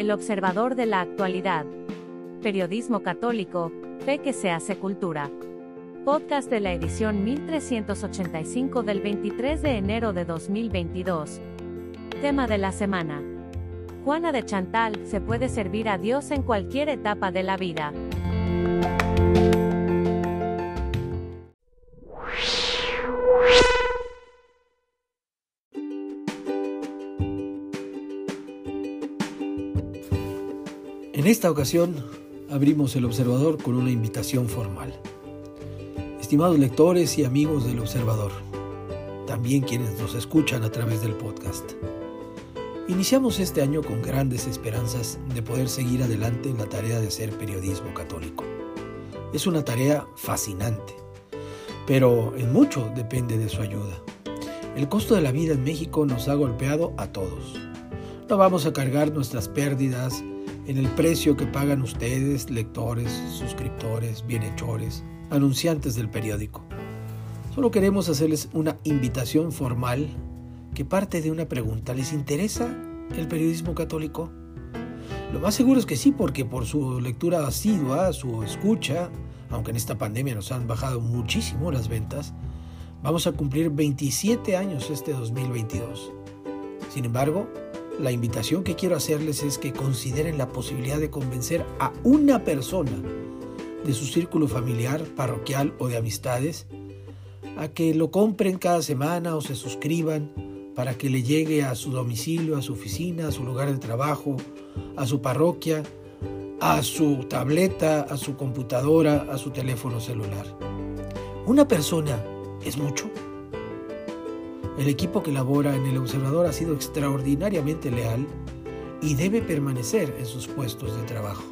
El observador de la actualidad. Periodismo católico, fe que se hace cultura. Podcast de la edición 1385 del 23 de enero de 2022. Tema de la semana. Juana de Chantal, se puede servir a Dios en cualquier etapa de la vida. En esta ocasión abrimos el observador con una invitación formal. Estimados lectores y amigos del observador, también quienes nos escuchan a través del podcast. Iniciamos este año con grandes esperanzas de poder seguir adelante en la tarea de ser periodismo católico. Es una tarea fascinante, pero en mucho depende de su ayuda. El costo de la vida en México nos ha golpeado a todos. No vamos a cargar nuestras pérdidas en el precio que pagan ustedes, lectores, suscriptores, bienhechores, anunciantes del periódico. Solo queremos hacerles una invitación formal que parte de una pregunta. ¿Les interesa el periodismo católico? Lo más seguro es que sí, porque por su lectura asidua, su escucha, aunque en esta pandemia nos han bajado muchísimo las ventas, vamos a cumplir 27 años este 2022. Sin embargo, la invitación que quiero hacerles es que consideren la posibilidad de convencer a una persona de su círculo familiar, parroquial o de amistades a que lo compren cada semana o se suscriban para que le llegue a su domicilio, a su oficina, a su lugar de trabajo, a su parroquia, a su tableta, a su computadora, a su teléfono celular. Una persona es mucho. El equipo que labora en el observador ha sido extraordinariamente leal y debe permanecer en sus puestos de trabajo.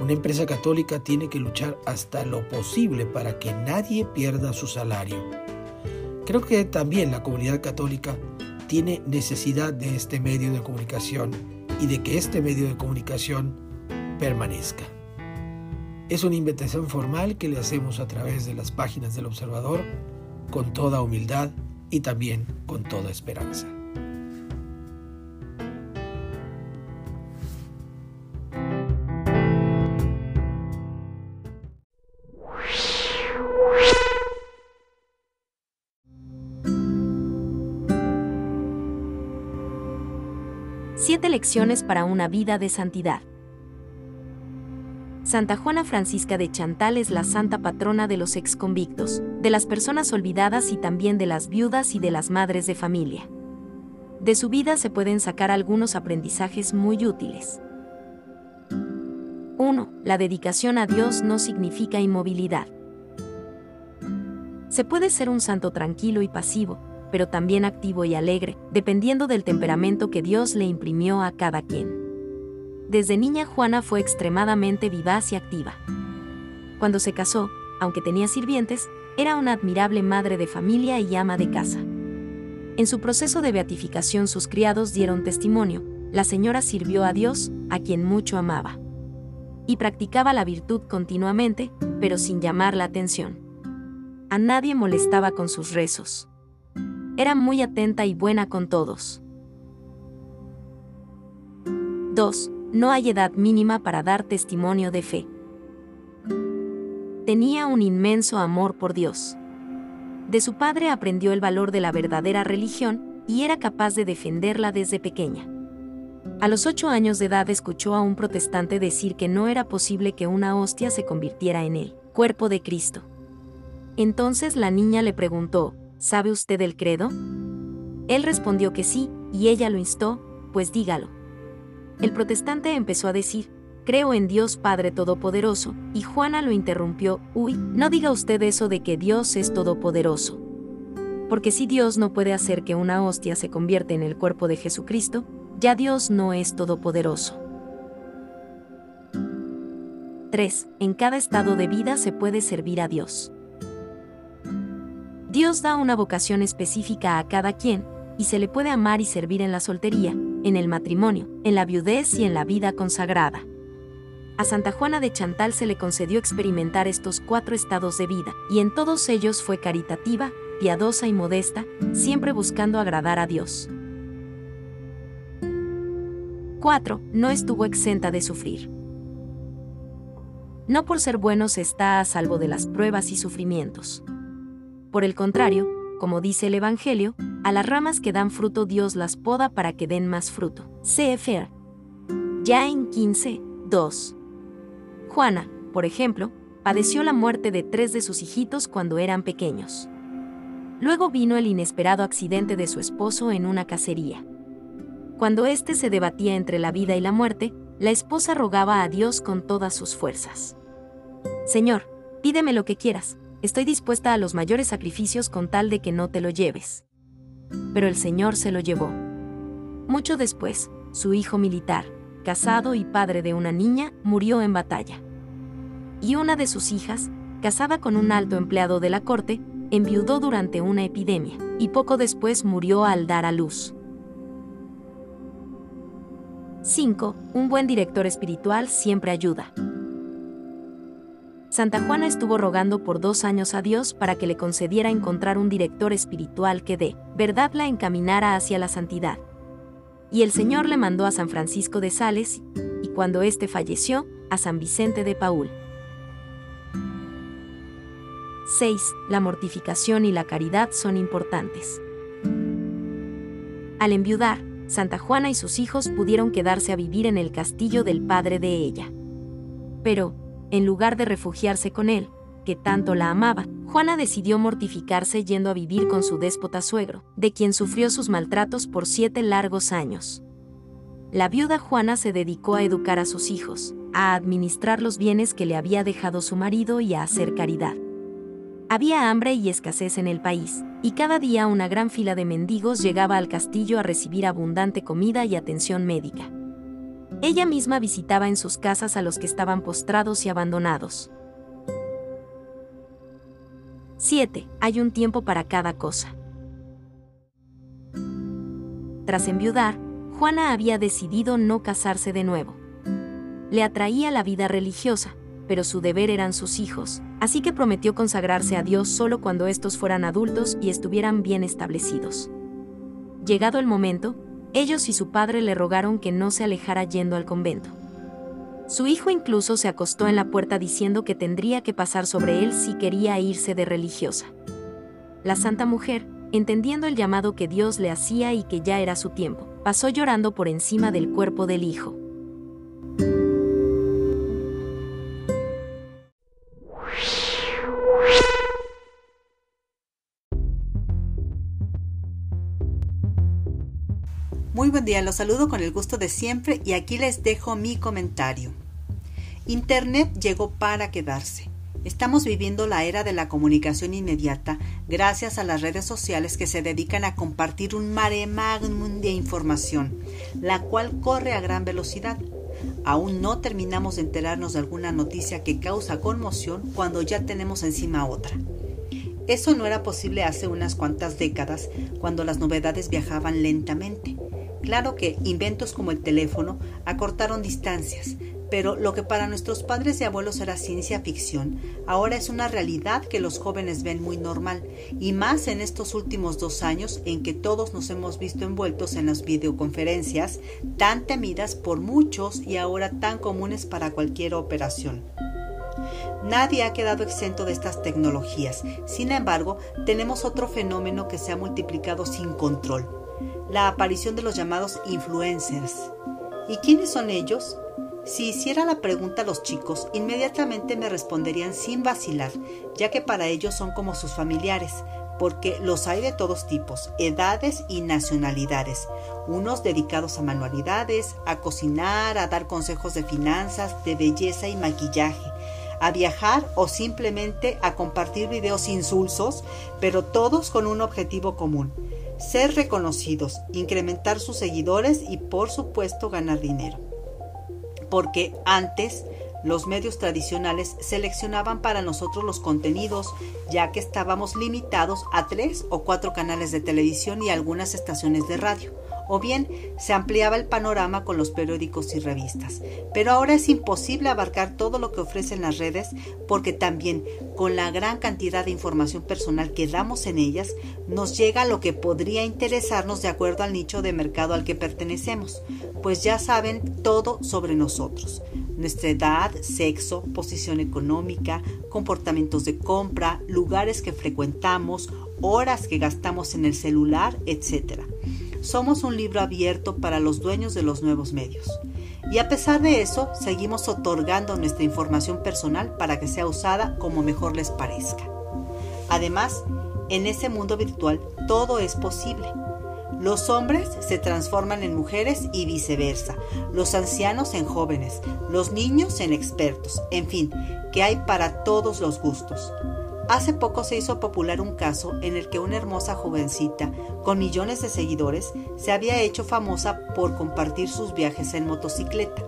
Una empresa católica tiene que luchar hasta lo posible para que nadie pierda su salario. Creo que también la comunidad católica tiene necesidad de este medio de comunicación y de que este medio de comunicación permanezca. Es una invitación formal que le hacemos a través de las páginas del observador con toda humildad y también con toda esperanza. Siete lecciones para una vida de santidad. Santa Juana Francisca de Chantal es la santa patrona de los exconvictos, de las personas olvidadas y también de las viudas y de las madres de familia. De su vida se pueden sacar algunos aprendizajes muy útiles. 1. La dedicación a Dios no significa inmovilidad. Se puede ser un santo tranquilo y pasivo, pero también activo y alegre, dependiendo del temperamento que Dios le imprimió a cada quien. Desde niña Juana fue extremadamente vivaz y activa. Cuando se casó, aunque tenía sirvientes, era una admirable madre de familia y ama de casa. En su proceso de beatificación sus criados dieron testimonio, la señora sirvió a Dios, a quien mucho amaba. Y practicaba la virtud continuamente, pero sin llamar la atención. A nadie molestaba con sus rezos. Era muy atenta y buena con todos. 2 no hay edad mínima para dar testimonio de fe. Tenía un inmenso amor por Dios. De su padre aprendió el valor de la verdadera religión y era capaz de defenderla desde pequeña. A los ocho años de edad escuchó a un protestante decir que no era posible que una hostia se convirtiera en el cuerpo de Cristo. Entonces la niña le preguntó, ¿sabe usted el credo? Él respondió que sí, y ella lo instó, pues dígalo. El protestante empezó a decir, creo en Dios Padre Todopoderoso, y Juana lo interrumpió, uy, no diga usted eso de que Dios es todopoderoso. Porque si Dios no puede hacer que una hostia se convierta en el cuerpo de Jesucristo, ya Dios no es todopoderoso. 3. En cada estado de vida se puede servir a Dios. Dios da una vocación específica a cada quien, y se le puede amar y servir en la soltería, en el matrimonio, en la viudez y en la vida consagrada. A Santa Juana de Chantal se le concedió experimentar estos cuatro estados de vida, y en todos ellos fue caritativa, piadosa y modesta, siempre buscando agradar a Dios. 4. No estuvo exenta de sufrir. No por ser bueno se está a salvo de las pruebas y sufrimientos. Por el contrario, como dice el Evangelio, a las ramas que dan fruto Dios las poda para que den más fruto. CFR. Ya en 15, 2. Juana, por ejemplo, padeció la muerte de tres de sus hijitos cuando eran pequeños. Luego vino el inesperado accidente de su esposo en una cacería. Cuando éste se debatía entre la vida y la muerte, la esposa rogaba a Dios con todas sus fuerzas. Señor, pídeme lo que quieras, estoy dispuesta a los mayores sacrificios con tal de que no te lo lleves. Pero el Señor se lo llevó. Mucho después, su hijo militar, casado y padre de una niña, murió en batalla. Y una de sus hijas, casada con un alto empleado de la corte, enviudó durante una epidemia, y poco después murió al dar a luz. 5. Un buen director espiritual siempre ayuda. Santa Juana estuvo rogando por dos años a Dios para que le concediera encontrar un director espiritual que de verdad la encaminara hacia la santidad. Y el Señor le mandó a San Francisco de Sales, y cuando éste falleció, a San Vicente de Paul. 6. La mortificación y la caridad son importantes. Al enviudar, Santa Juana y sus hijos pudieron quedarse a vivir en el castillo del padre de ella. Pero, en lugar de refugiarse con él, que tanto la amaba, Juana decidió mortificarse yendo a vivir con su déspota suegro, de quien sufrió sus maltratos por siete largos años. La viuda Juana se dedicó a educar a sus hijos, a administrar los bienes que le había dejado su marido y a hacer caridad. Había hambre y escasez en el país, y cada día una gran fila de mendigos llegaba al castillo a recibir abundante comida y atención médica. Ella misma visitaba en sus casas a los que estaban postrados y abandonados. 7. Hay un tiempo para cada cosa. Tras enviudar, Juana había decidido no casarse de nuevo. Le atraía la vida religiosa, pero su deber eran sus hijos, así que prometió consagrarse a Dios solo cuando estos fueran adultos y estuvieran bien establecidos. Llegado el momento, ellos y su padre le rogaron que no se alejara yendo al convento. Su hijo incluso se acostó en la puerta diciendo que tendría que pasar sobre él si quería irse de religiosa. La santa mujer, entendiendo el llamado que Dios le hacía y que ya era su tiempo, pasó llorando por encima del cuerpo del hijo. Muy buen día, los saludo con el gusto de siempre y aquí les dejo mi comentario. Internet llegó para quedarse. Estamos viviendo la era de la comunicación inmediata gracias a las redes sociales que se dedican a compartir un mare magnum de información, la cual corre a gran velocidad. Aún no terminamos de enterarnos de alguna noticia que causa conmoción cuando ya tenemos encima otra. Eso no era posible hace unas cuantas décadas, cuando las novedades viajaban lentamente. Claro que inventos como el teléfono acortaron distancias, pero lo que para nuestros padres y abuelos era ciencia ficción, ahora es una realidad que los jóvenes ven muy normal, y más en estos últimos dos años en que todos nos hemos visto envueltos en las videoconferencias, tan temidas por muchos y ahora tan comunes para cualquier operación. Nadie ha quedado exento de estas tecnologías. Sin embargo, tenemos otro fenómeno que se ha multiplicado sin control la aparición de los llamados influencers. ¿Y quiénes son ellos? Si hiciera la pregunta a los chicos, inmediatamente me responderían sin vacilar, ya que para ellos son como sus familiares, porque los hay de todos tipos, edades y nacionalidades, unos dedicados a manualidades, a cocinar, a dar consejos de finanzas, de belleza y maquillaje, a viajar o simplemente a compartir videos insulsos, pero todos con un objetivo común, ser reconocidos, incrementar sus seguidores y por supuesto ganar dinero. Porque antes los medios tradicionales seleccionaban para nosotros los contenidos, ya que estábamos limitados a tres o cuatro canales de televisión y algunas estaciones de radio. O bien se ampliaba el panorama con los periódicos y revistas. Pero ahora es imposible abarcar todo lo que ofrecen las redes porque también con la gran cantidad de información personal que damos en ellas nos llega lo que podría interesarnos de acuerdo al nicho de mercado al que pertenecemos, pues ya saben todo sobre nosotros nuestra edad, sexo, posición económica, comportamientos de compra, lugares que frecuentamos, horas que gastamos en el celular, etc. Somos un libro abierto para los dueños de los nuevos medios. Y a pesar de eso, seguimos otorgando nuestra información personal para que sea usada como mejor les parezca. Además, en ese mundo virtual todo es posible. Los hombres se transforman en mujeres y viceversa, los ancianos en jóvenes, los niños en expertos, en fin, que hay para todos los gustos. Hace poco se hizo popular un caso en el que una hermosa jovencita, con millones de seguidores, se había hecho famosa por compartir sus viajes en motocicleta.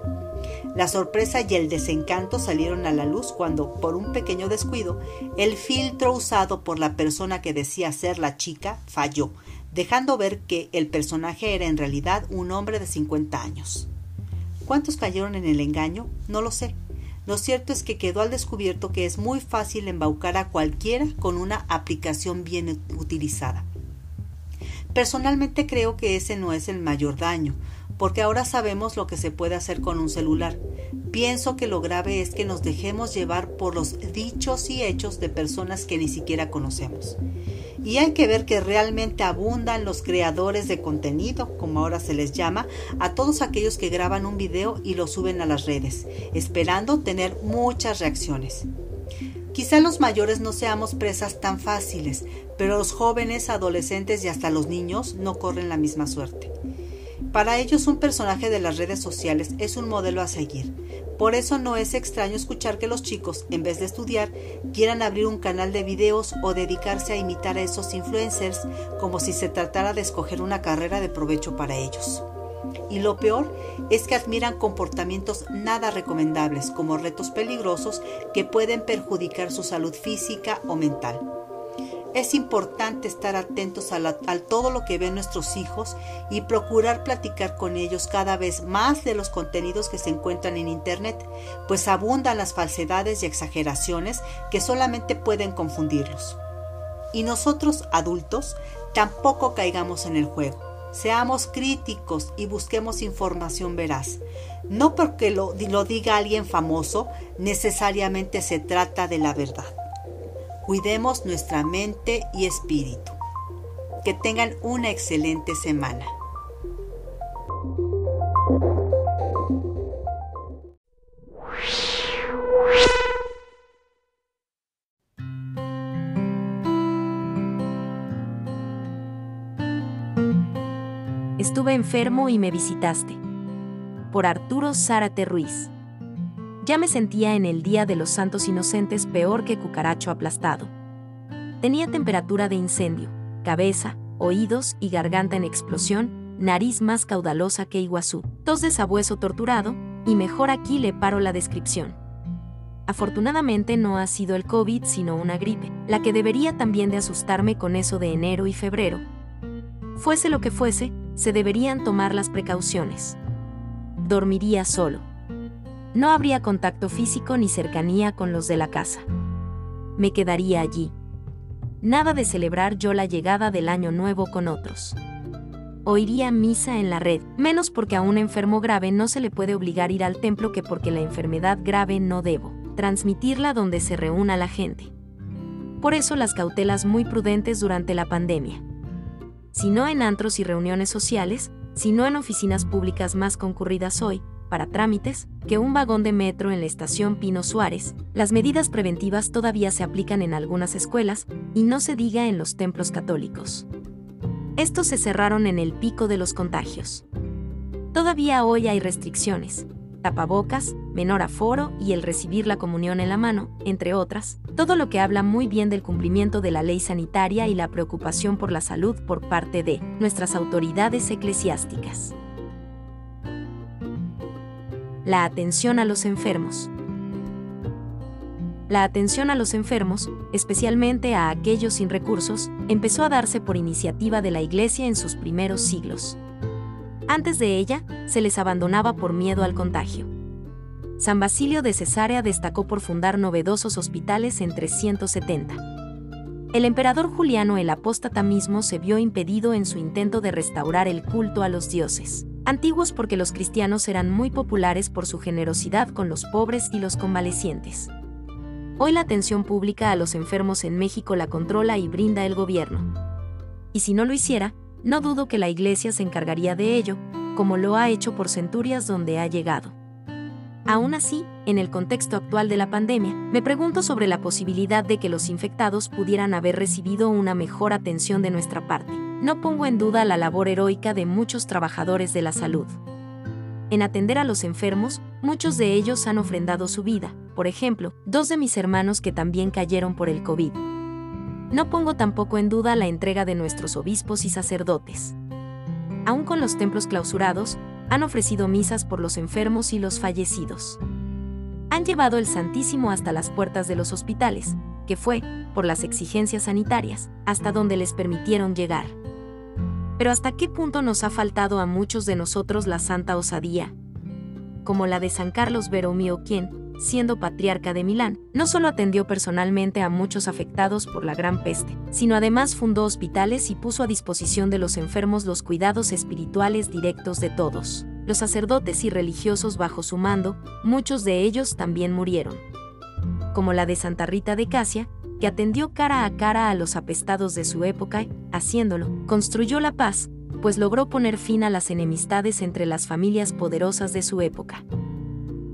La sorpresa y el desencanto salieron a la luz cuando, por un pequeño descuido, el filtro usado por la persona que decía ser la chica falló, dejando ver que el personaje era en realidad un hombre de 50 años. ¿Cuántos cayeron en el engaño? No lo sé. Lo cierto es que quedó al descubierto que es muy fácil embaucar a cualquiera con una aplicación bien utilizada. Personalmente creo que ese no es el mayor daño, porque ahora sabemos lo que se puede hacer con un celular. Pienso que lo grave es que nos dejemos llevar por los dichos y hechos de personas que ni siquiera conocemos. Y hay que ver que realmente abundan los creadores de contenido, como ahora se les llama, a todos aquellos que graban un video y lo suben a las redes, esperando tener muchas reacciones. Quizá los mayores no seamos presas tan fáciles, pero los jóvenes, adolescentes y hasta los niños no corren la misma suerte. Para ellos un personaje de las redes sociales es un modelo a seguir. Por eso no es extraño escuchar que los chicos, en vez de estudiar, quieran abrir un canal de videos o dedicarse a imitar a esos influencers como si se tratara de escoger una carrera de provecho para ellos. Y lo peor es que admiran comportamientos nada recomendables como retos peligrosos que pueden perjudicar su salud física o mental. Es importante estar atentos a, todo lo que ven nuestros hijos y procurar platicar con ellos cada vez más de los contenidos que se encuentran en Internet, pues abundan las falsedades y exageraciones que solamente pueden confundirlos. Y nosotros, adultos, tampoco caigamos en el juego. Seamos críticos y busquemos información veraz. No porque lo diga alguien famoso, necesariamente se trata de la verdad. Cuidemos nuestra mente y espíritu. Que tengan una excelente semana. Estuve enfermo y me visitaste. Por Arturo Zárate Ruiz. Ya me sentía en el Día de los Santos Inocentes peor que cucaracho aplastado. Tenía temperatura de incendio, cabeza, oídos y garganta en explosión, nariz más caudalosa que Iguazú, tos de sabueso torturado, y mejor aquí le paro la descripción. Afortunadamente no ha sido el COVID sino una gripe, la que debería también de asustarme con eso de enero y febrero. Fuese lo que fuese, se deberían tomar las precauciones. Dormiría solo no habría contacto físico ni cercanía con los de la casa. Me quedaría allí. Nada de celebrar yo la llegada del año nuevo con otros. Oiría misa en la red, menos porque a un enfermo grave no se le puede obligar ir al templo que porque la enfermedad grave no debo transmitirla donde se reúna la gente. Por eso las cautelas muy prudentes durante la pandemia. Si no en antros y reuniones sociales, sino en oficinas públicas más concurridas hoy, para trámites, que un vagón de metro en la estación Pino Suárez, las medidas preventivas todavía se aplican en algunas escuelas, y no se diga en los templos católicos. Estos se cerraron en el pico de los contagios. Todavía hoy hay restricciones, tapabocas, menor aforo y el recibir la comunión en la mano, entre otras, todo lo que habla muy bien del cumplimiento de la ley sanitaria y la preocupación por la salud por parte de nuestras autoridades eclesiásticas la atención a los enfermos. La atención a los enfermos, especialmente a aquellos sin recursos, empezó a darse por iniciativa de la Iglesia en sus primeros siglos. Antes de ella, se les abandonaba por miedo al contagio. San Basilio de Cesarea destacó por fundar novedosos hospitales en 370. El emperador Juliano el Apóstata mismo se vio impedido en su intento de restaurar el culto a los dioses, antiguos porque los cristianos eran muy populares por su generosidad con los pobres y los convalecientes. Hoy la atención pública a los enfermos en México la controla y brinda el gobierno. Y si no lo hiciera, no dudo que la Iglesia se encargaría de ello, como lo ha hecho por centurias donde ha llegado. Aún así, en el contexto actual de la pandemia, me pregunto sobre la posibilidad de que los infectados pudieran haber recibido una mejor atención de nuestra parte. No pongo en duda la labor heroica de muchos trabajadores de la salud. En atender a los enfermos, muchos de ellos han ofrendado su vida, por ejemplo, dos de mis hermanos que también cayeron por el COVID. No pongo tampoco en duda la entrega de nuestros obispos y sacerdotes. Aún con los templos clausurados, han ofrecido misas por los enfermos y los fallecidos. Han llevado el Santísimo hasta las puertas de los hospitales, que fue, por las exigencias sanitarias, hasta donde les permitieron llegar. Pero ¿hasta qué punto nos ha faltado a muchos de nosotros la santa osadía? Como la de San Carlos Beromio, quien, siendo patriarca de Milán, no solo atendió personalmente a muchos afectados por la gran peste, sino además fundó hospitales y puso a disposición de los enfermos los cuidados espirituales directos de todos. Los sacerdotes y religiosos bajo su mando, muchos de ellos también murieron. Como la de Santa Rita de Casia, que atendió cara a cara a los apestados de su época, haciéndolo, construyó la paz, pues logró poner fin a las enemistades entre las familias poderosas de su época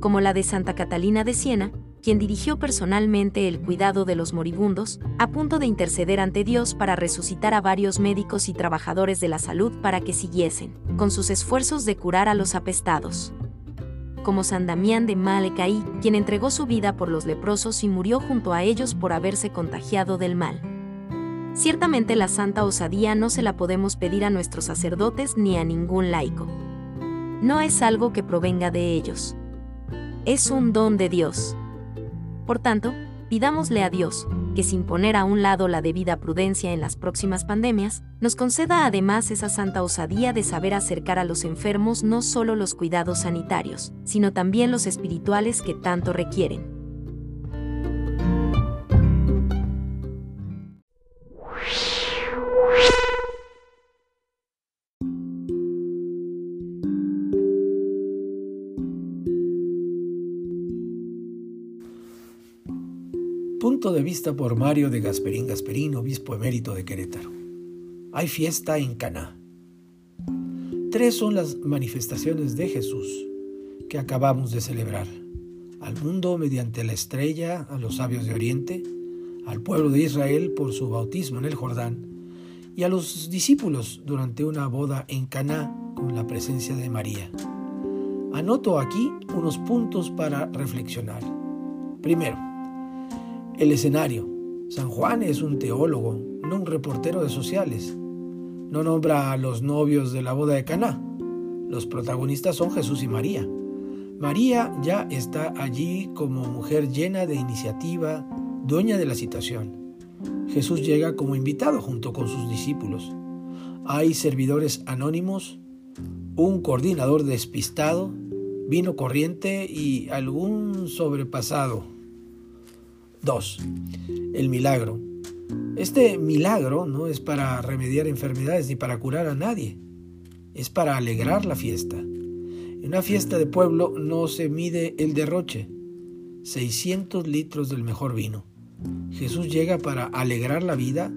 como la de Santa Catalina de Siena, quien dirigió personalmente el cuidado de los moribundos, a punto de interceder ante Dios para resucitar a varios médicos y trabajadores de la salud para que siguiesen, con sus esfuerzos de curar a los apestados. Como San Damián de Malecaí, quien entregó su vida por los leprosos y murió junto a ellos por haberse contagiado del mal. Ciertamente la santa osadía no se la podemos pedir a nuestros sacerdotes ni a ningún laico. No es algo que provenga de ellos es un don de Dios. Por tanto, pidámosle a Dios, que sin poner a un lado la debida prudencia en las próximas pandemias, nos conceda además esa santa osadía de saber acercar a los enfermos no solo los cuidados sanitarios, sino también los espirituales que tanto requieren. De vista por Mario de Gasperín Gasperín, obispo emérito de Querétaro. Hay fiesta en Caná. Tres son las manifestaciones de Jesús que acabamos de celebrar. Al mundo mediante la estrella, a los sabios de Oriente, al pueblo de Israel por su bautismo en el Jordán y a los discípulos durante una boda en Caná con la presencia de María. Anoto aquí unos puntos para reflexionar. Primero, el escenario. San Juan es un teólogo, no un reportero de sociales. No nombra a los novios de la boda de Caná. Los protagonistas son Jesús y María. María ya está allí como mujer llena de iniciativa, dueña de la situación. Jesús llega como invitado junto con sus discípulos. Hay servidores anónimos, un coordinador despistado, vino corriente y algún sobrepasado 2. El milagro. Este milagro no es para remediar enfermedades ni para curar a nadie, es para alegrar la fiesta. En una fiesta de pueblo no se mide el derroche, 600 litros del mejor vino. Jesús llega para alegrar la vida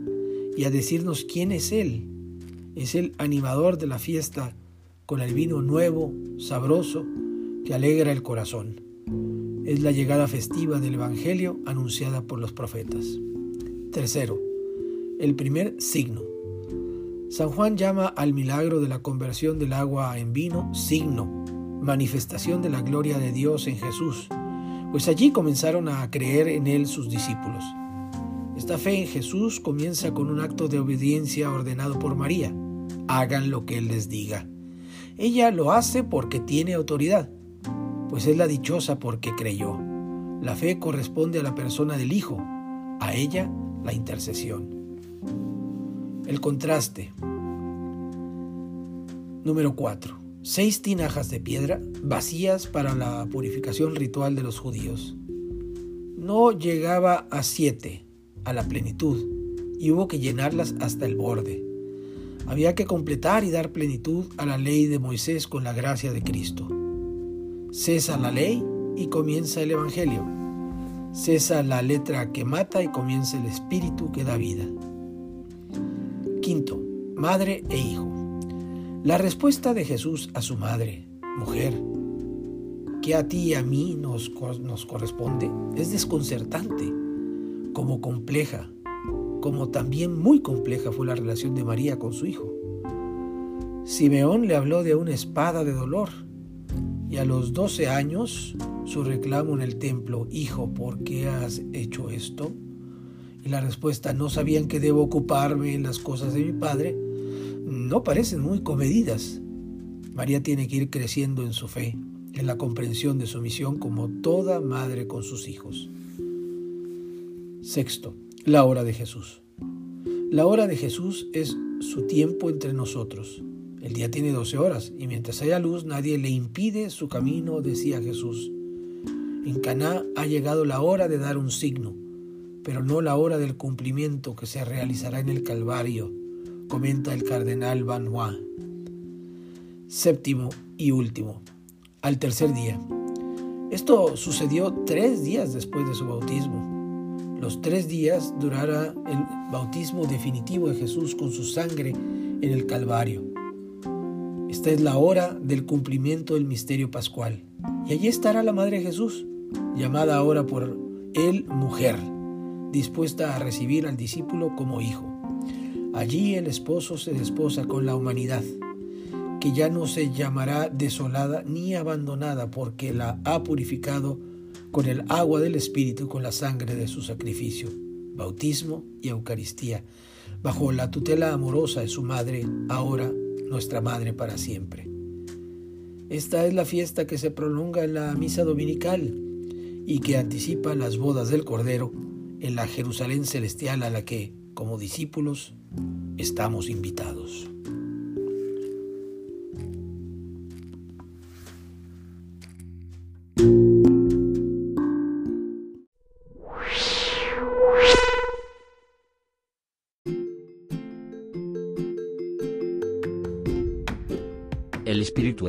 y a decirnos quién es Él. Es el animador de la fiesta con el vino nuevo, sabroso, que alegra el corazón es la llegada festiva del Evangelio anunciada por los profetas. Tercero, el primer signo. San Juan llama al milagro de la conversión del agua en vino signo, manifestación de la gloria de Dios en Jesús, pues allí comenzaron a creer en él sus discípulos. Esta fe en Jesús comienza con un acto de obediencia ordenado por María. Hagan lo que Él les diga. Ella lo hace porque tiene autoridad pues es la dichosa porque creyó. La fe corresponde a la persona del Hijo, a ella la intercesión. El contraste. Número 4. seis tinajas de piedra vacías para la purificación ritual de los judíos. No llegaba a siete, a la plenitud, y hubo que llenarlas hasta el borde. Había que completar y dar plenitud a la ley de Moisés con la gracia de Cristo. Cesa la ley y comienza el Evangelio. Cesa la letra que mata y comienza el Espíritu que da vida. Quinto, madre e hijo. La respuesta de Jesús a su madre, mujer, que a ti y a mí nos, nos corresponde, es desconcertante, como compleja, como también muy compleja fue la relación de María con su hijo. Simeón le habló de una espada de dolor y a los 12 años su reclamo en el templo, Hijo, ¿por qué has hecho esto? Y la respuesta, no sabían que debo ocuparme en las cosas de mi padre no parecen muy comedidas. María tiene que ir creciendo en su fe, en la comprensión de su misión como toda madre con sus hijos. Sexto, la hora de Jesús. La hora de Jesús es su tiempo entre nosotros. El día tiene 12 horas y mientras haya luz nadie le impide su camino, decía Jesús. En Caná ha llegado la hora de dar un signo, pero no la hora del cumplimiento que se realizará en el Calvario comenta el cardenal Banois. Séptimo y último, al tercer día. Esto sucedió tres días después de su bautismo. Los tres días durará el bautismo definitivo de Jesús con su sangre en el Calvario. Esta es la hora del cumplimiento del misterio pascual. Y allí estará la Madre Jesús, llamada ahora por él mujer, dispuesta a recibir al discípulo como hijo. Allí el esposo se desposa con la humanidad, que ya no se llamará desolada ni abandonada porque la ha purificado con el agua del Espíritu con la sangre de su sacrificio, bautismo y Eucaristía, bajo la tutela amorosa de su madre, ahora nuestra madre para siempre. Esta es la fiesta que se prolonga en la misa dominical y que anticipa las bodas del Cordero en la Jerusalén celestial a la que, como discípulos, estamos invitados.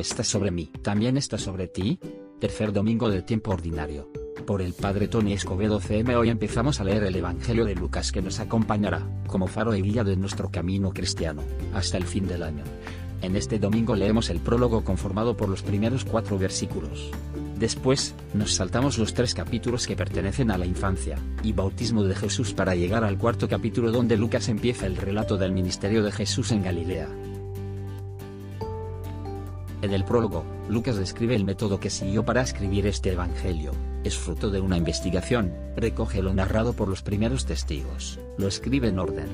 Está sobre mí, también está sobre ti. Tercer domingo del tiempo ordinario por el padre Tony Escobedo CM. Hoy empezamos a leer el Evangelio de Lucas que nos acompañará, como faro y guía de nuestro camino cristiano, hasta el fin del año. En este domingo leemos el prólogo conformado por los primeros cuatro versículos. Después, nos saltamos los tres capítulos que pertenecen a la infancia y bautismo de Jesús para llegar al cuarto capítulo donde Lucas empieza el relato del ministerio de Jesús en Galilea. En el prólogo, Lucas describe el método que siguió para escribir este Evangelio. Es fruto de una investigación, recoge lo narrado por los primeros testigos, lo escribe en orden.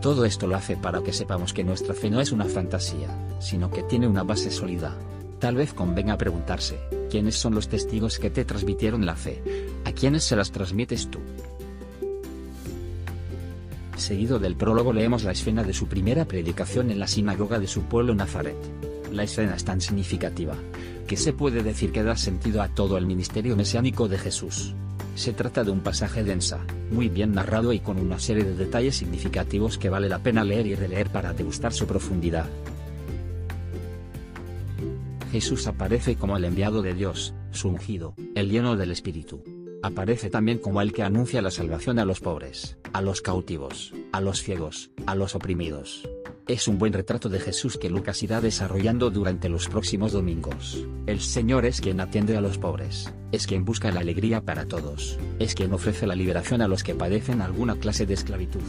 Todo esto lo hace para que sepamos que nuestra fe no es una fantasía, sino que tiene una base sólida. Tal vez convenga preguntarse, ¿quiénes son los testigos que te transmitieron la fe? ¿A quiénes se las transmites tú? Seguido del prólogo leemos la escena de su primera predicación en la sinagoga de su pueblo Nazaret. La escena es tan significativa, que se puede decir que da sentido a todo el ministerio mesiánico de Jesús. Se trata de un pasaje densa, muy bien narrado y con una serie de detalles significativos que vale la pena leer y releer para degustar su profundidad. Jesús aparece como el enviado de Dios, su ungido, el lleno del Espíritu. Aparece también como el que anuncia la salvación a los pobres, a los cautivos, a los ciegos, a los oprimidos, es un buen retrato de Jesús que Lucas irá desarrollando durante los próximos domingos. El Señor es quien atiende a los pobres, es quien busca la alegría para todos, es quien ofrece la liberación a los que padecen alguna clase de esclavitud.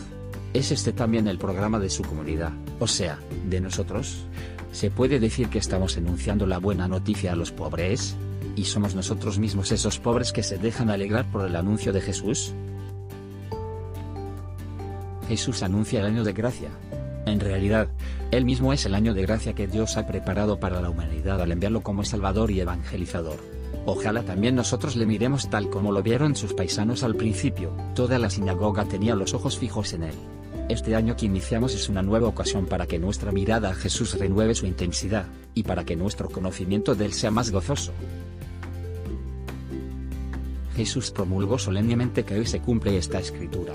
¿Es este también el programa de su comunidad, o sea, de nosotros? ¿Se puede decir que estamos enunciando la buena noticia a los pobres? ¿Y somos nosotros mismos esos pobres que se dejan alegrar por el anuncio de Jesús? Jesús anuncia el año de gracia, en realidad, él mismo es el año de gracia que Dios ha preparado para la humanidad al enviarlo como Salvador y evangelizador. Ojalá también nosotros le miremos tal como lo vieron sus paisanos al principio, toda la sinagoga tenía los ojos fijos en él. Este año que iniciamos es una nueva ocasión para que nuestra mirada a Jesús renueve su intensidad, y para que nuestro conocimiento de Él sea más gozoso. Jesús promulgó solemnemente que hoy se cumple esta escritura.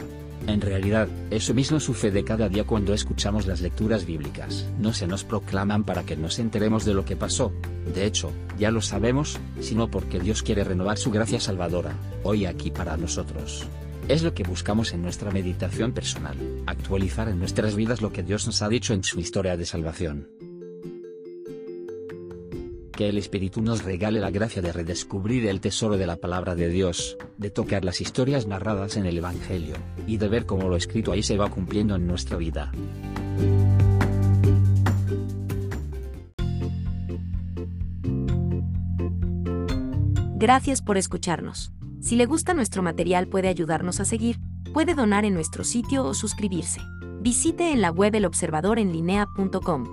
En realidad, eso mismo sucede cada día cuando escuchamos las lecturas bíblicas. No se nos proclaman para que nos enteremos de lo que pasó. De hecho, ya lo sabemos, sino porque Dios quiere renovar su gracia salvadora, hoy aquí para nosotros. Es lo que buscamos en nuestra meditación personal, actualizar en nuestras vidas lo que Dios nos ha dicho en su historia de salvación. Que el Espíritu nos regale la gracia de redescubrir el tesoro de la palabra de Dios, de tocar las historias narradas en el Evangelio, y de ver cómo lo escrito ahí se va cumpliendo en nuestra vida. Gracias por escucharnos. Si le gusta nuestro material puede ayudarnos a seguir, puede donar en nuestro sitio o suscribirse. Visite en la web elobservadorenlinea.com.